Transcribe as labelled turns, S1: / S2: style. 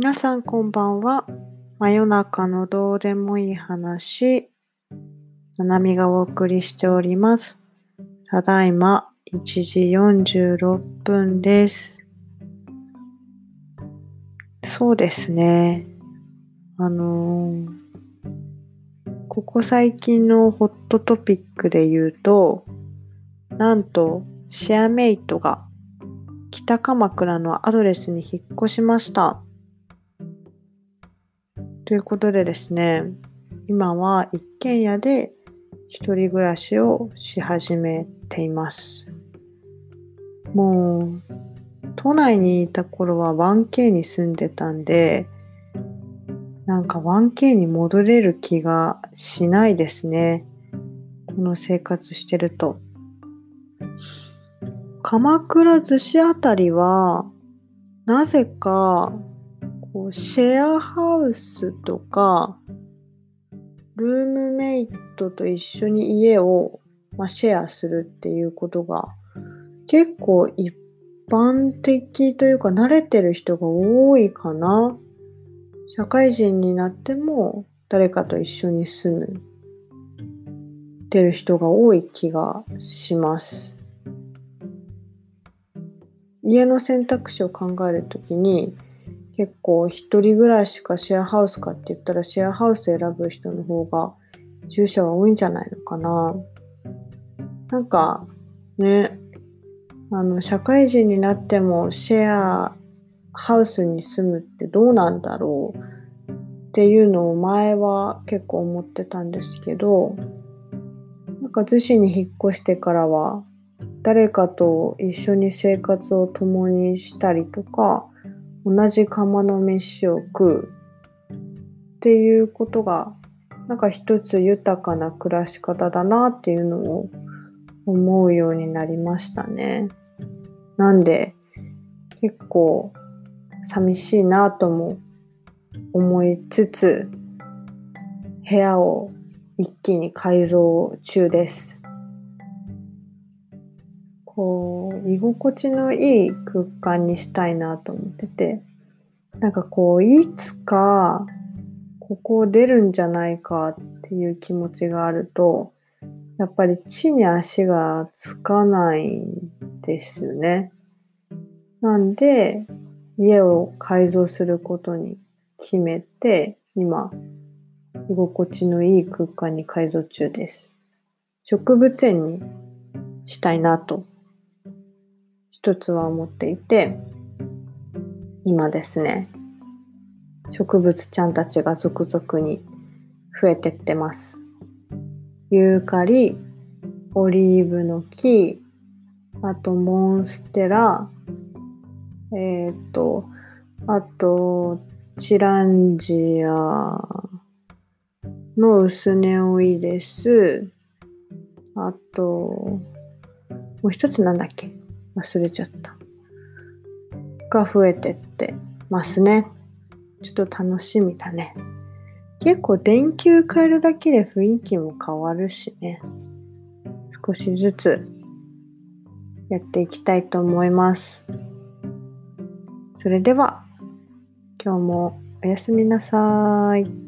S1: 皆さんこんばんは。真夜中のどうでもいい話、ななみがお送りしております。ただいま1時46分です。そうですね。あのーここ最近のホットトピックで言うと、なんとシェアメイトが北鎌倉のアドレスに引っ越しました。ということでですね、今は一軒家で一人暮らしをし始めています。もう、都内にいた頃は 1K に住んでたんで、なんか 1K に戻れる気がしないですね。この生活してると。鎌倉寿司あたりは、なぜか、こうシェアハウスとか、ルームメイトと一緒に家を、まあ、シェアするっていうことが結構一般的というか慣れてる人が多いかな。社会人になっても誰かと一緒に住むてる人が多い気がします。家の選択肢を考えるときに結構一人暮らいしかシェアハウスかって言ったらシェアハウス選ぶ人の方が住者は多いんじゃないのかな。なんかね、あの社会人になってもシェアハウスに住むってどうなんだろうっていうのを前は結構思ってたんですけどなんか逗子に引っ越してからは誰かと一緒に生活を共にしたりとか同じ釜の飯を食うっていうことがなんか一つ豊かな暮らし方だなっていうのを思うようになりましたね。なんで結構寂しいなとも思いつつ部屋を一気に改造中です。こう居心地のいい空間にしたいなと思っててなんかこういつかここを出るんじゃないかっていう気持ちがあるとやっぱり地に足がつかないんですよね。なんで家を改造することに決めて今居心地のいい空間に改造中です。植物園にしたいなと一つは思っていて今ですね植物ちゃんたちが続々に増えてってます。ユーカリ、オリーブの木、あとモンステラ、えっ、と、あと、チランジアのウスネオイデス、あと、もう一つなんだっけ？忘れちゃった。が増えてってますね。ちょっと楽しみだね。結構電球変えるだけで雰囲気も変わるしね。少しずつやっていきたいと思います。それでは今日もおやすみなさい。